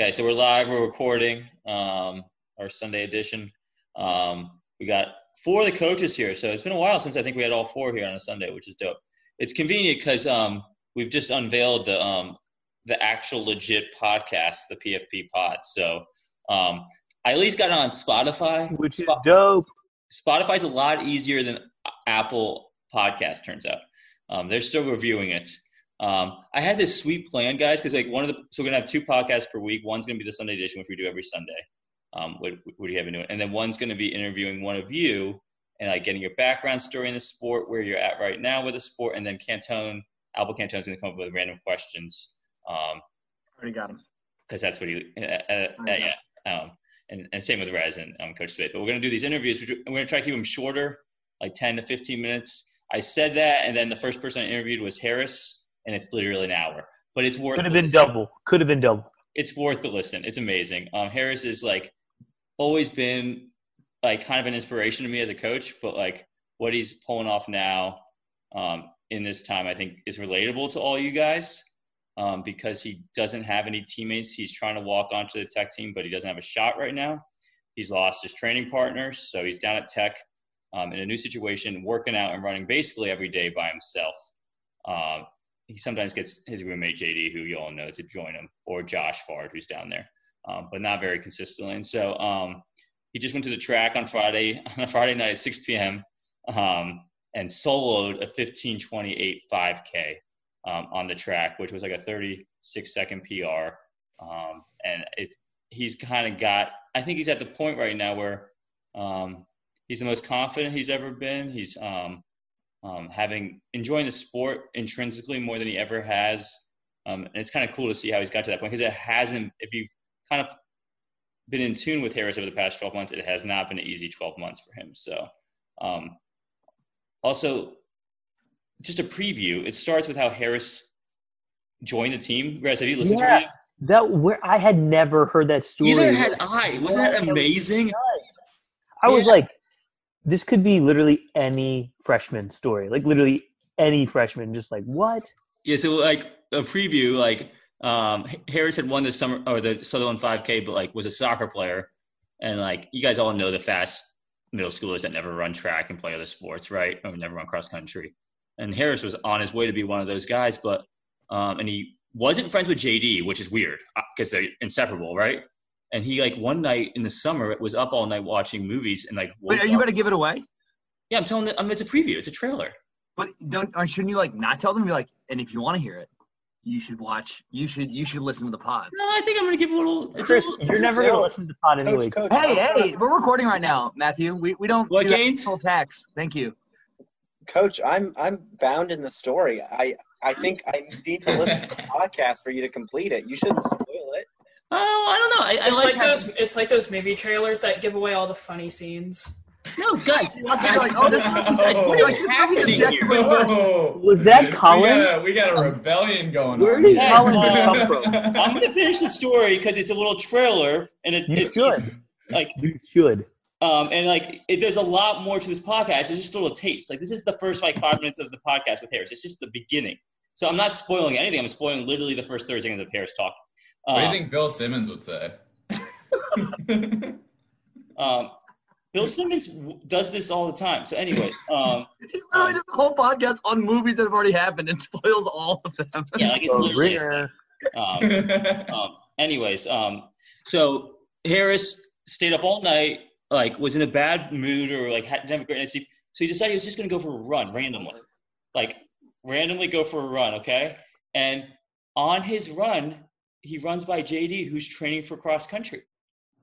Okay, so we're live. We're recording um, our Sunday edition. Um, we got four of the coaches here, so it's been a while since I think we had all four here on a Sunday, which is dope. It's convenient because um, we've just unveiled the um, the actual legit podcast, the PFP Pod. So um, I at least got it on Spotify, which is dope. Spotify's a lot easier than Apple Podcast. Turns out um, they're still reviewing it. Um, I had this sweet plan, guys, because like one of the so we're gonna have two podcasts per week. One's gonna be the Sunday edition, which we do every Sunday. Um, what, what do you have been doing? And then one's gonna be interviewing one of you and like getting your background story in the sport, where you're at right now with the sport, and then Cantone, Albert Cantone's gonna come up with random questions. Um, Already got him. Because that's what he, uh, uh, uh yeah. Um, and, and same with Rez and um, Coach Space. But we're gonna do these interviews. We're gonna try to keep them shorter, like 10 to 15 minutes. I said that, and then the first person I interviewed was Harris and it's literally an hour. But it's worth. Could have been listen. double. Could have been double. It's worth the listen. It's amazing. Um, Harris is like always been like kind of an inspiration to me as a coach, but like what he's pulling off now um, in this time, I think is relatable to all you guys um, because he doesn't have any teammates. He's trying to walk onto the Tech team, but he doesn't have a shot right now. He's lost his training partners, so he's down at Tech um, in a new situation, working out and running basically every day by himself. Um, he sometimes gets his roommate JD, who you all know, to join him, or Josh Fard, who's down there, um, but not very consistently. And so um, he just went to the track on Friday on a Friday night at 6 p.m. Um, and soloed a 15:28 5K um, on the track, which was like a 36 second PR. Um, and it, he's kind of got. I think he's at the point right now where um, he's the most confident he's ever been. He's um, having enjoying the sport intrinsically more than he ever has. Um, and it's kind of cool to see how he's got to that point because it hasn't. If you've kind of been in tune with Harris over the past 12 months, it has not been an easy 12 months for him. So, um, also, just a preview. It starts with how Harris joined the team. Guys, have you listened yeah, to it? That where I had never heard that story. Neither had I. Wasn't that amazing? I was yeah. like, this could be literally any freshman story, like literally any freshman, just like what? Yeah, so like a preview, like um, Harris had won the summer or the Sutherland 5K, but like was a soccer player, and like you guys all know the fast middle schoolers that never run track and play other sports, right? Or never run cross country. And Harris was on his way to be one of those guys, but um, and he wasn't friends with JD, which is weird because uh, they're inseparable, right? And he like one night in the summer it was up all night watching movies and like. Wait, are you going to give it away? Yeah, I'm telling them. I mean, it's a preview. It's a trailer. But don't or shouldn't you like not tell them? Be like, and if you want to hear it, you should watch. You should you should listen to the pod. No, I think I'm going to give a little. Chris, a little, you're never going to listen to the pod anyway. Coach, Coach, hey, hey, we're recording right now, Matthew. We we don't. What do Gaines? Full text. Thank you. Coach, I'm I'm bound in the story. I I think I need to listen to the podcast for you to complete it. You shouldn't spoil it. Oh, I don't know. I, it's I like, like those. It's like those movie trailers that give away all the funny scenes. No, guys, guys like, oh, this guys, what is happening here? Was that Colin? We got, a, we got a rebellion going Where on. Where did Colin come from? I'm going to finish the story because it's a little trailer, and it, you it's should. like you should. Um, and like, it, there's a lot more to this podcast. It's just a little taste. Like, this is the first like five minutes of the podcast with Harris. It's just the beginning. So I'm not spoiling anything. I'm spoiling literally the first 30 seconds of Harris talking. What do you um, think Bill Simmons would say? um, Bill Simmons does this all the time. So, anyways, um, literally does the whole podcast on movies that have already happened and spoils all of them. Yeah, like it's literally. Um, um, anyways, um, so Harris stayed up all night, like was in a bad mood or like didn't have a great night's sleep. So he decided he was just gonna go for a run randomly, like randomly go for a run. Okay, and on his run, he runs by JD, who's training for cross country.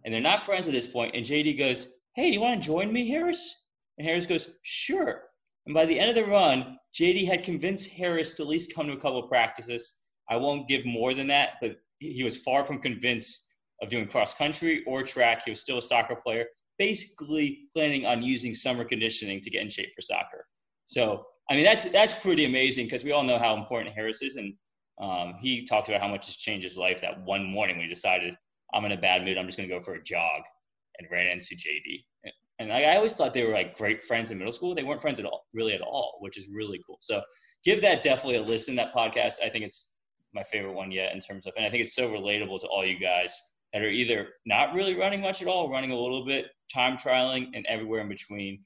And they're not friends at this point. And JD goes, Hey, do you want to join me, Harris? And Harris goes, Sure. And by the end of the run, JD had convinced Harris to at least come to a couple of practices. I won't give more than that, but he was far from convinced of doing cross country or track. He was still a soccer player, basically planning on using summer conditioning to get in shape for soccer. So, I mean, that's that's pretty amazing because we all know how important Harris is, and um, he talks about how much has changed his life that one morning when he decided, I'm in a bad mood, I'm just going to go for a jog and ran into JD. And I, I always thought they were like great friends in middle school. They weren't friends at all, really at all, which is really cool. So give that definitely a listen, that podcast. I think it's my favorite one yet in terms of, and I think it's so relatable to all you guys that are either not really running much at all, running a little bit, time trialing, and everywhere in between.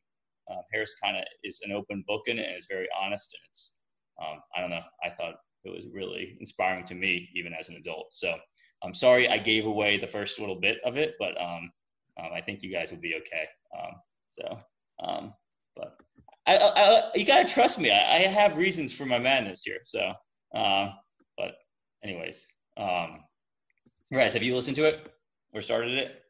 Um, Harris kind of is an open book in it and is very honest, and it's um, I don't know. I thought it was really inspiring to me, even as an adult. So I'm sorry I gave away the first little bit of it, but um, um I think you guys will be okay. Um, so, um, but I, I, I, you gotta trust me. I, have reasons for my madness here. So, uh, but anyways, um, guys, have you listened to it or started it?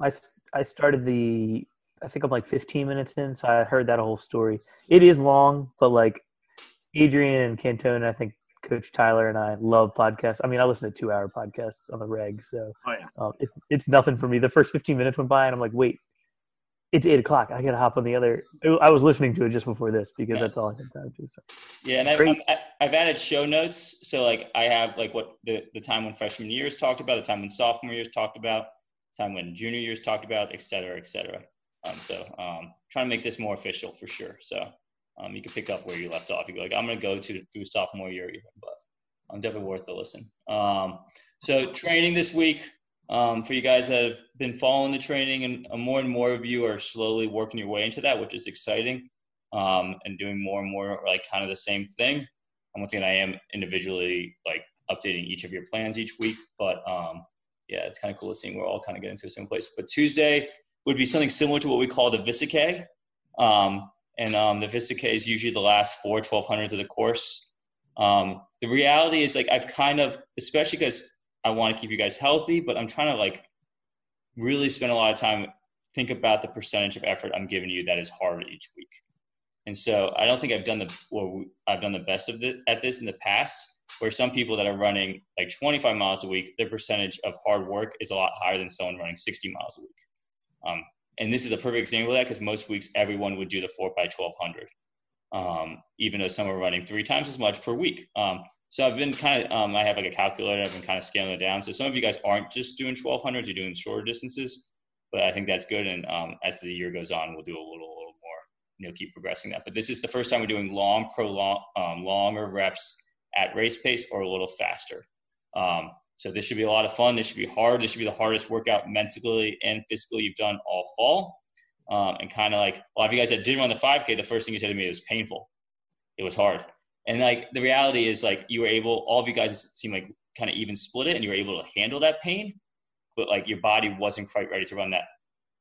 I, I started the I think I'm like 15 minutes in, so I heard that whole story. It is long, but like Adrian and Cantone, I think Coach Tyler and I love podcasts. I mean, I listen to two hour podcasts on the reg, so oh, yeah. um, it, it's nothing for me. The first 15 minutes went by, and I'm like, wait, it's eight o'clock. I gotta hop on the other. I was listening to it just before this because yes. that's all I had time to. So. Yeah, and I've, I've, I've added show notes. So like I have like what the the time when freshman years talked about, the time when sophomore years talked about, time when junior years talked about, et cetera, et cetera. Um, so um, trying to make this more official for sure. So um, you can pick up where you left off. You go like, I'm going to go to through sophomore year even, but I'm definitely worth the listen. Um, so training this week um, for you guys that have been following the training, and uh, more and more of you are slowly working your way into that, which is exciting, um, and doing more and more like kind of the same thing. And once again, I am individually like updating each of your plans each week, but yeah, it's kind of cool to seeing we're all kind of getting to the same place. But Tuesday, would be something similar to what we call the Vista Um, and um, the Vista is usually the last four 1200s of the course. Um, the reality is like I've kind of, especially because I want to keep you guys healthy, but I'm trying to like really spend a lot of time think about the percentage of effort I'm giving you that is hard each week. And so I don't think I've done the I've done the best of the, at this in the past. Where some people that are running like 25 miles a week, their percentage of hard work is a lot higher than someone running 60 miles a week. Um, and this is a perfect example of that because most weeks everyone would do the 4 by 1200 um, even though some are running three times as much per week. Um, so i've been kind of um, i have like a calculator i've been kind of scaling it down. So some of you guys aren't just doing 1200s you're doing shorter distances but i think that's good. And um, as the year goes on we'll do a little, little more you know keep progressing that. But this is the first time we're doing long prolong um, longer reps at race pace or a little faster. Um, so this should be a lot of fun. This should be hard. This should be the hardest workout mentally and physically you've done all fall. Um, and kind of like a lot of you guys that did run the 5K, the first thing you said to me was painful. It was hard. And like the reality is like you were able, all of you guys seem like kind of even split it and you were able to handle that pain, but like your body wasn't quite ready to run that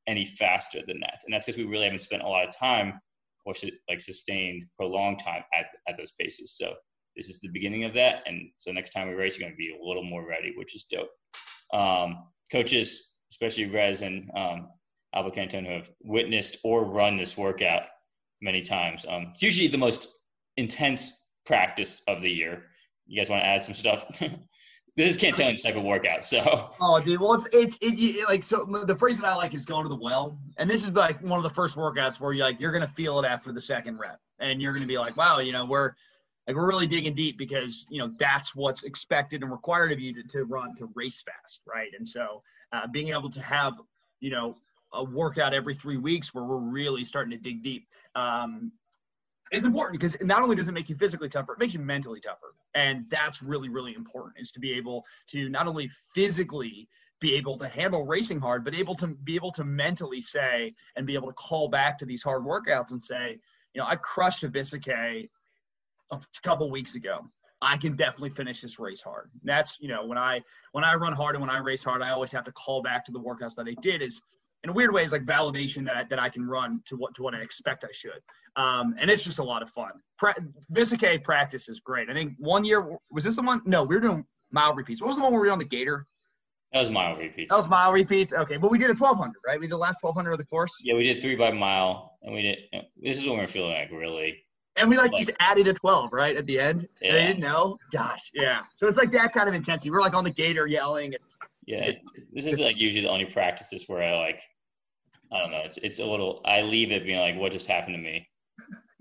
any faster than that. And that's because we really haven't spent a lot of time or like sustained prolonged time at, at those paces. So this is the beginning of that. And so next time we race, you're going to be a little more ready, which is dope. Um, coaches, especially Rez and um, Albert Cantone, who have witnessed or run this workout many times. Um, it's usually the most intense practice of the year. You guys want to add some stuff? this is Cantone's type of workout. So. Oh, dude. Well, it's, it's it, it, like so. The phrase that I like is going to the well, and this is like one of the first workouts where you're like you're gonna feel it after the second rep, and you're gonna be like, wow, you know, we're like we're really digging deep because you know that's what's expected and required of you to, to run to race fast right? And so uh, being able to have you know a workout every three weeks where we're really starting to dig deep um, is important because not only does it make you physically tougher it makes you mentally tougher. And that's really really important is to be able to not only physically be able to handle racing hard but able to be able to mentally say and be able to call back to these hard workouts and say you know i crushed a a K a couple weeks ago. I can definitely finish this race hard. That's you know when I when I run hard and when I race hard, I always have to call back to the workouts that I did. Is in a weird way is like validation that I, that I can run to what to what I expect I should. Um, and it's just a lot of fun. Pra- practice is great. I think one year was this the one? No, we were doing mile repeats. What was the one where we were on the Gator? That was mile repeats. That was mile repeats. Okay, but we did a 1200, right? We did the last 1200 of the course. Yeah, we did three by mile, and we did. This is when we're feeling like really and we like, like, just added a 12 right at the end. Yeah. They didn't know. Gosh, yeah. So it's like that kind of intensity. We're like on the gator yelling. And, yeah, this is like usually the only practices where I like, I don't know. It's it's a little. I leave it being like, what just happened to me?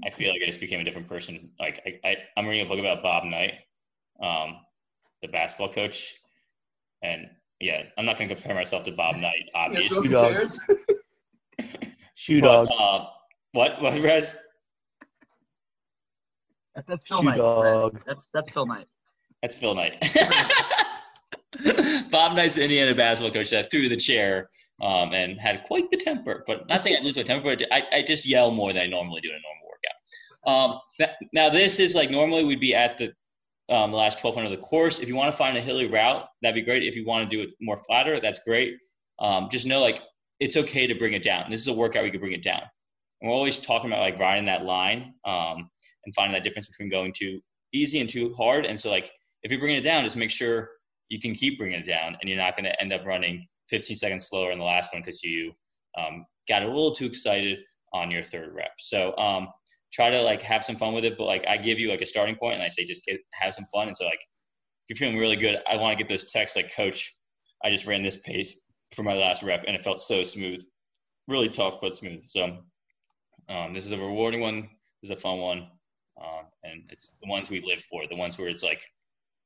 I feel like I just became a different person. Like I, I I'm reading a book about Bob Knight, um, the basketball coach, and yeah, I'm not gonna compare myself to Bob Knight, obviously. Shoe dog. Shoe dog. uh, what? What, Rez? That's, that's Phil Shoe Knight. That's, dog. that's that's Phil Knight. That's Phil Knight. Bob Knight's the Indiana basketball coach that threw the chair um, and had quite the temper. But not saying I lose my temper, but I, I just yell more than I normally do in a normal workout. Um, that, now this is like normally we'd be at the um, the last 1200 of the course. If you want to find a hilly route, that'd be great. If you want to do it more flatter, that's great. Um, just know like it's okay to bring it down. This is a workout we can bring it down. We're always talking about like riding that line um, and finding that difference between going too easy and too hard. And so like if you're bringing it down, just make sure you can keep bringing it down, and you're not going to end up running 15 seconds slower in the last one because you um, got a little too excited on your third rep. So um, try to like have some fun with it. But like I give you like a starting point, and I say just get, have some fun. And so like if you're feeling really good, I want to get those texts like, Coach, I just ran this pace for my last rep, and it felt so smooth, really tough but smooth. So um, this is a rewarding one. This is a fun one, um, and it's the ones we live for. The ones where it's like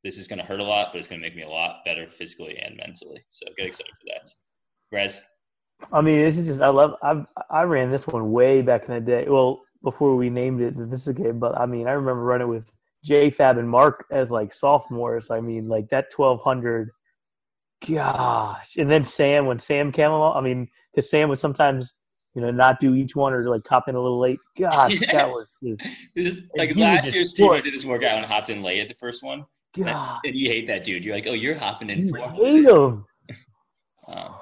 this is going to hurt a lot, but it's going to make me a lot better physically and mentally. So get excited for that. Rez, I mean, this is just I love. I I ran this one way back in the day. Well, before we named it the game, but I mean, I remember running with Jay Fab and Mark as like sophomores. I mean, like that twelve hundred. Gosh, and then Sam when Sam came along. I mean, because Sam would sometimes you know not do each one or like hop in a little late. God, Yeah. that was, like last year's team. I did this workout and hopped in late at the first one, and, God. and you hate that dude. You're like, oh, you're hopping in. You for hate him. Um,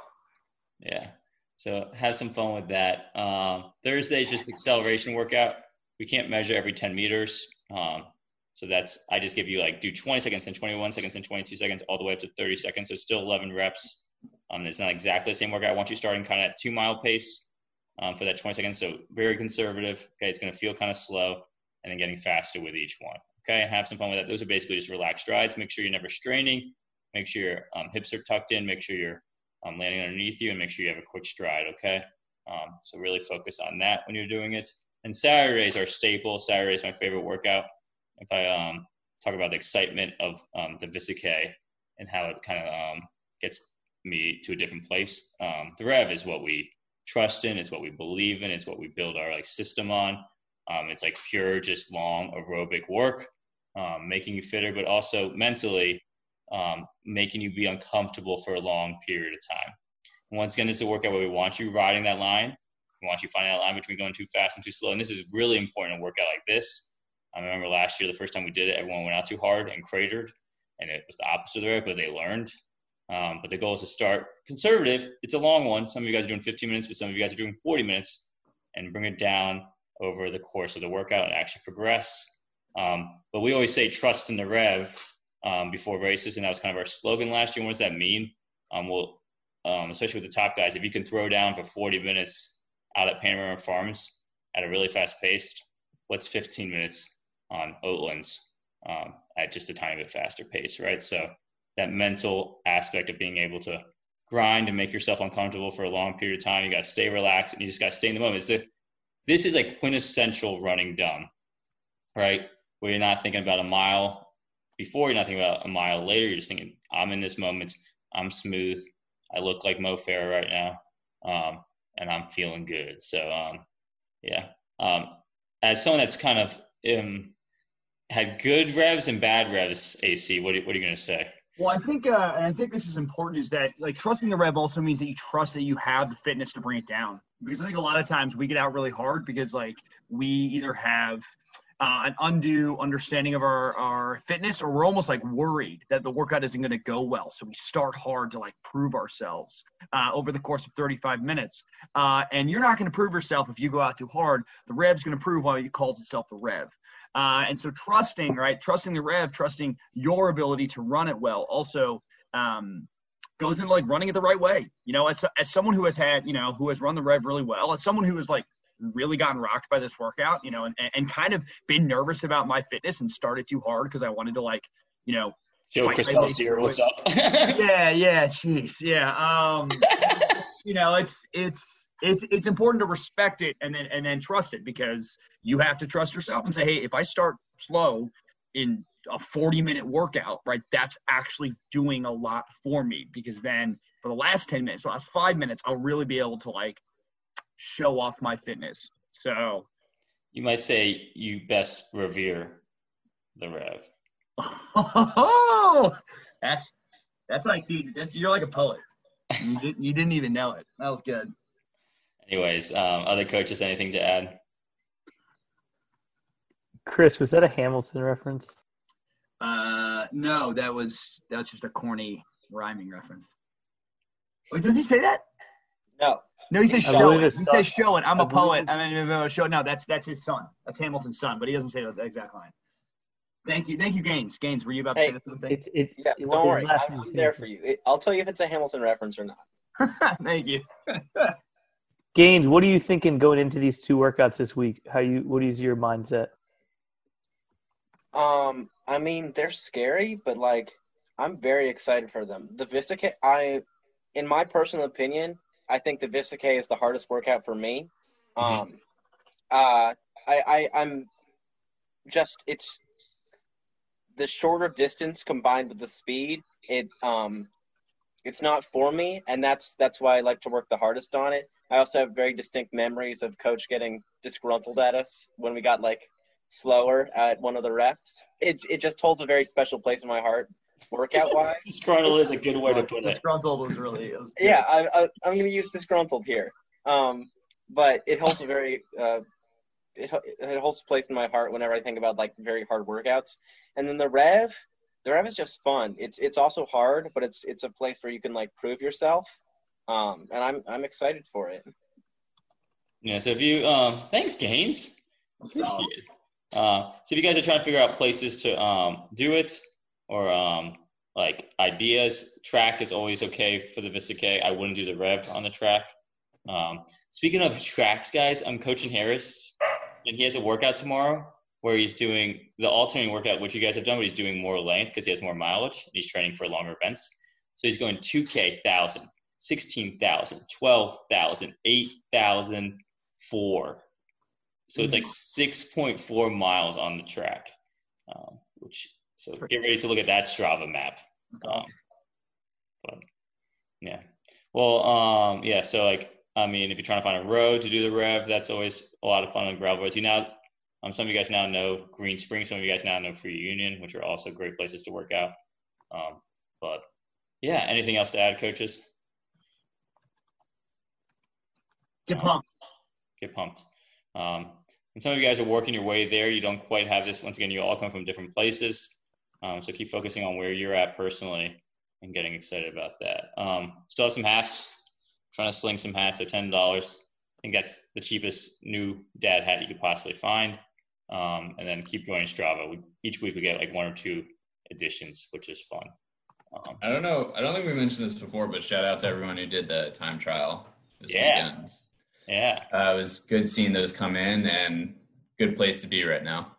yeah. So have some fun with that. Um, Thursday is just acceleration workout. We can't measure every 10 meters. Um, so that's, I just give you like do 20 seconds and 21 seconds and 22 seconds all the way up to 30 seconds. So still 11 reps. Um, it's not exactly the same workout. I want you starting kind of at two mile pace um, for that 20 seconds. So very conservative. Okay. It's going to feel kind of slow and then getting faster with each one. Okay. And have some fun with that. Those are basically just relaxed strides. Make sure you're never straining. Make sure your um, hips are tucked in. Make sure you're um, landing underneath you and make sure you have a quick stride, okay? Um, so really focus on that when you're doing it. And Saturdays are staple. Saturday is my favorite workout. If I um, talk about the excitement of um, the Vista and how it kind of um, gets me to a different place, um, the Rev is what we trust in. It's what we believe in. It's what we build our like system on. Um, it's like pure, just long aerobic work, um, making you fitter, but also mentally um, making you be uncomfortable for a long period of time. And once again, this is a workout where we want you riding that line. We want you finding that line between going too fast and too slow. And this is really important in a workout like this. I remember last year, the first time we did it, everyone went out too hard and cratered, and it was the opposite of it, but they learned. Um, but the goal is to start conservative. It's a long one. Some of you guys are doing 15 minutes, but some of you guys are doing 40 minutes, and bring it down over the course of the workout and actually progress. Um, but we always say trust in the rev um, before races, and that was kind of our slogan last year. What does that mean? Um, well, um, especially with the top guys, if you can throw down for 40 minutes out at Panorama Farms at a really fast pace, what's 15 minutes on Oatlands um, at just a tiny bit faster pace, right? So that mental aspect of being able to grind and make yourself uncomfortable for a long period of time, you got to stay relaxed and you just got to stay in the moment. The, this is like quintessential running dumb, right? Where you're not thinking about a mile before, you're not thinking about a mile later. You're just thinking, I'm in this moment. I'm smooth. I look like Mo Farah right now, um, and I'm feeling good. So, um, yeah. Um, as someone that's kind of um, had good revs and bad revs, AC, what what are you going to say? Well, I think, uh, and I think this is important, is that like trusting the rev also means that you trust that you have the fitness to bring it down. Because I think a lot of times we get out really hard because like we either have uh, an undue understanding of our, our fitness or we're almost like worried that the workout isn't going to go well. So we start hard to like prove ourselves uh, over the course of 35 minutes. Uh, and you're not going to prove yourself if you go out too hard. The rev's going to prove why it calls itself the rev. Uh, and so trusting, right? Trusting the rev, trusting your ability to run it well also um, goes into like running it the right way. You know, as, as someone who has had, you know, who has run the rev really well, as someone who has like really gotten rocked by this workout, you know, and, and kind of been nervous about my fitness and started too hard because I wanted to like, you know, Joe fight Chris my way Belsier, through what's up? yeah, yeah, jeez, yeah. Um, you know, it's it's it's it's important to respect it and then and then trust it because you have to trust yourself and say, hey, if I start slow in a 40 minute workout, right, that's actually doing a lot for me because then for the last 10 minutes, the last five minutes, I'll really be able to like show off my fitness. So you might say you best revere the Rev. Oh, that's that's like dude, that's you're like a poet. You didn't you didn't even know it. That was good. Anyways, um, other coaches, anything to add? Chris, was that a Hamilton reference? Uh, no, that was that was just a corny rhyming reference. Wait, does he say that? No. No, he says I show believe He says show it. I'm I a poet. believe- I mean, show. No, that's that's his son. That's Hamilton's son, but he doesn't say the exact line. Thank you, thank you, Gaines. Gaines, were you about to Hey, say something? It's it's Yeah, it- don't his worry. I'm, I'm there for you. It, I'll tell you if it's a Hamilton reference or not. thank you. Gaines, what are you thinking going into these two workouts this week? How you what is your mindset? Um, I mean, they're scary, but like, I'm very excited for them. The Vista I in my personal opinion, I think the Vista is the hardest workout for me. Um, uh, I, I, I'm just it's the shorter distance combined with the speed. It, um, it's not for me, and that's that's why I like to work the hardest on it. I also have very distinct memories of coach getting disgruntled at us when we got like slower at one of the reps. It it just holds a very special place in my heart, workout wise. Disgruntled is a good way to put it. Disgruntled was really. Was yeah, I, I, I'm going to use disgruntled here, um, but it holds a very uh, it it holds a place in my heart whenever I think about like very hard workouts. And then the rev, the rev is just fun. It's it's also hard, but it's it's a place where you can like prove yourself. Um, and I'm I'm excited for it. Yeah. So if you, um, thanks, Gaines. Appreciate it. Uh, so if you guys are trying to figure out places to um, do it or um, like ideas, track is always okay for the Vista K. I wouldn't do the rev on the track. Um, speaking of tracks, guys, I'm coaching Harris, and he has a workout tomorrow where he's doing the alternating workout, which you guys have done, but he's doing more length because he has more mileage. And he's training for longer events. So he's going 2K, 1,000, 16,000, 12,000, 8,000, 4. So it's like 6.4 miles on the track, um, which so get ready to look at that Strava map. Um, but yeah, well, um, yeah. So like, I mean, if you're trying to find a road to do the rev, that's always a lot of fun on gravel roads. You now, um, some of you guys now know Green Spring. Some of you guys now know Free Union, which are also great places to work out. Um, but yeah, anything else to add, coaches? Get pumped. get pumped. Um, and some of you guys are working your way there. You don't quite have this. Once again, you all come from different places. Um, so keep focusing on where you're at personally and getting excited about that. Um, still have some hats. trying to sling some hats. They're ten dollars. I think that's the cheapest new dad hat you could possibly find. Um, and then keep joining Strava. We, each week we get like one or two additions, which is fun. Um, I don't know. I don't think we mentioned this before, but shout out to everyone who did the time trial this Yeah. weekend. yeah, Uh, it was good seeing those come in and good place to be right now.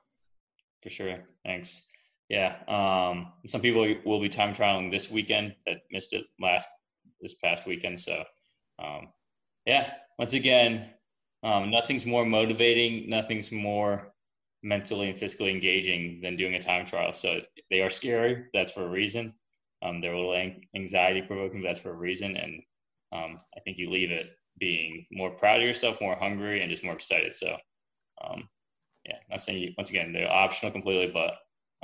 For sure. Thanks. Yeah. Um, some people will be time trialing this weekend that missed it last this past weekend. So, um, yeah. Once again, um, nothing's more motivating. Nothing's more mentally and physically engaging than doing a time trial. So they are scary. That's for a reason. Um, they're a little an- anxiety provoking. That's for a reason. And um, I think you leave it being more proud of yourself, more hungry, and just more excited. So, um, yeah, not saying you, once again they're optional completely, but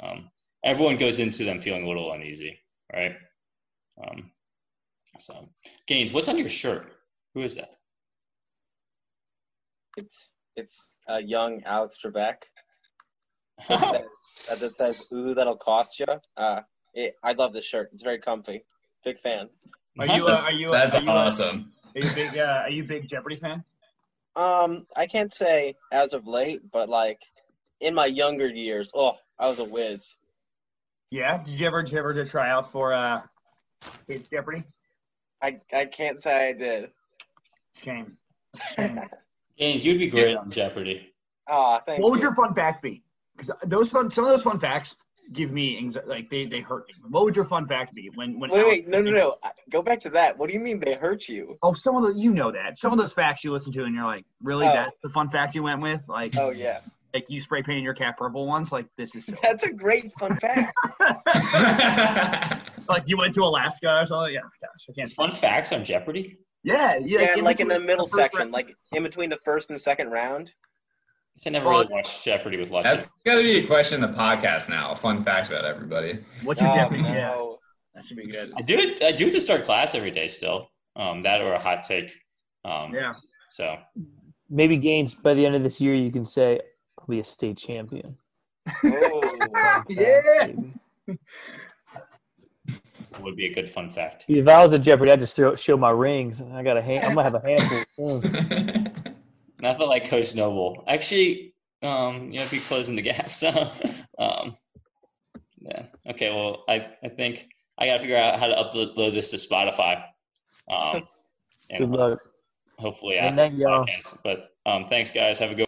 um, everyone goes into them feeling a little uneasy, right? Um, so, Gaines, what's on your shirt? Who is that? It's it's young Alex Trebek that says, that says "Ooh, that'll cost you." Uh, it, I love this shirt. It's very comfy. Big fan. Are you? Uh, That's, are you? that's are you, uh, awesome. Are you big? Uh, are you a big Jeopardy fan? Um, I can't say as of late, but like in my younger years, oh, I was a whiz. Yeah. Did you ever? Did you ever try out for uh, Kids Jeopardy? I I can't say I did. Shame. Shame. Gaines, you'd be great on Jeopardy. Ah, thank what would your fun fact be? Because those fun, some of those fun facts give me anxiety. Like they, they hurt me. What would your fun fact be when when? Wait, Alex- wait, no, no, no. Go back to that. What do you mean they hurt you? Oh, some of the you know that some of those facts you listen to and you're like, really? Oh. That's the fun fact you went with? Like, Oh yeah, like you spray painted your cat purple once? Like this is silly. that's a great fun fact. like you went to Alaska or something? Yeah, gosh, I can't. It's fun facts on Jeopardy. Yeah, yeah. Yeah, like in the middle first section, round- like in between the first and second round. I never really watched Jeopardy with Lexi. That's got to be a question in the podcast now. A fun fact about everybody. What's your Oh, Jeopardy? Yeah, that should be good. I do it. I do it to start class every day still. Um, that or a hot take. Um, Yeah. So Maybe Gaines by the end of this year you can say I'll be a state champion. Oh. Yeah. Maybe. would be a good fun fact. If I was at Jeopardy, I'd just throw show my rings. I got a hand. I'm gonna have a handful. soon. Nothing like Coach Noble. Actually, um, you know, be closing the gap. So, um, yeah. Okay. Well, I, I think I got to figure out how to upload this to Spotify. Um, Good luck. hopefully Good Apple night, y'all. But um, thanks, guys. Have a good.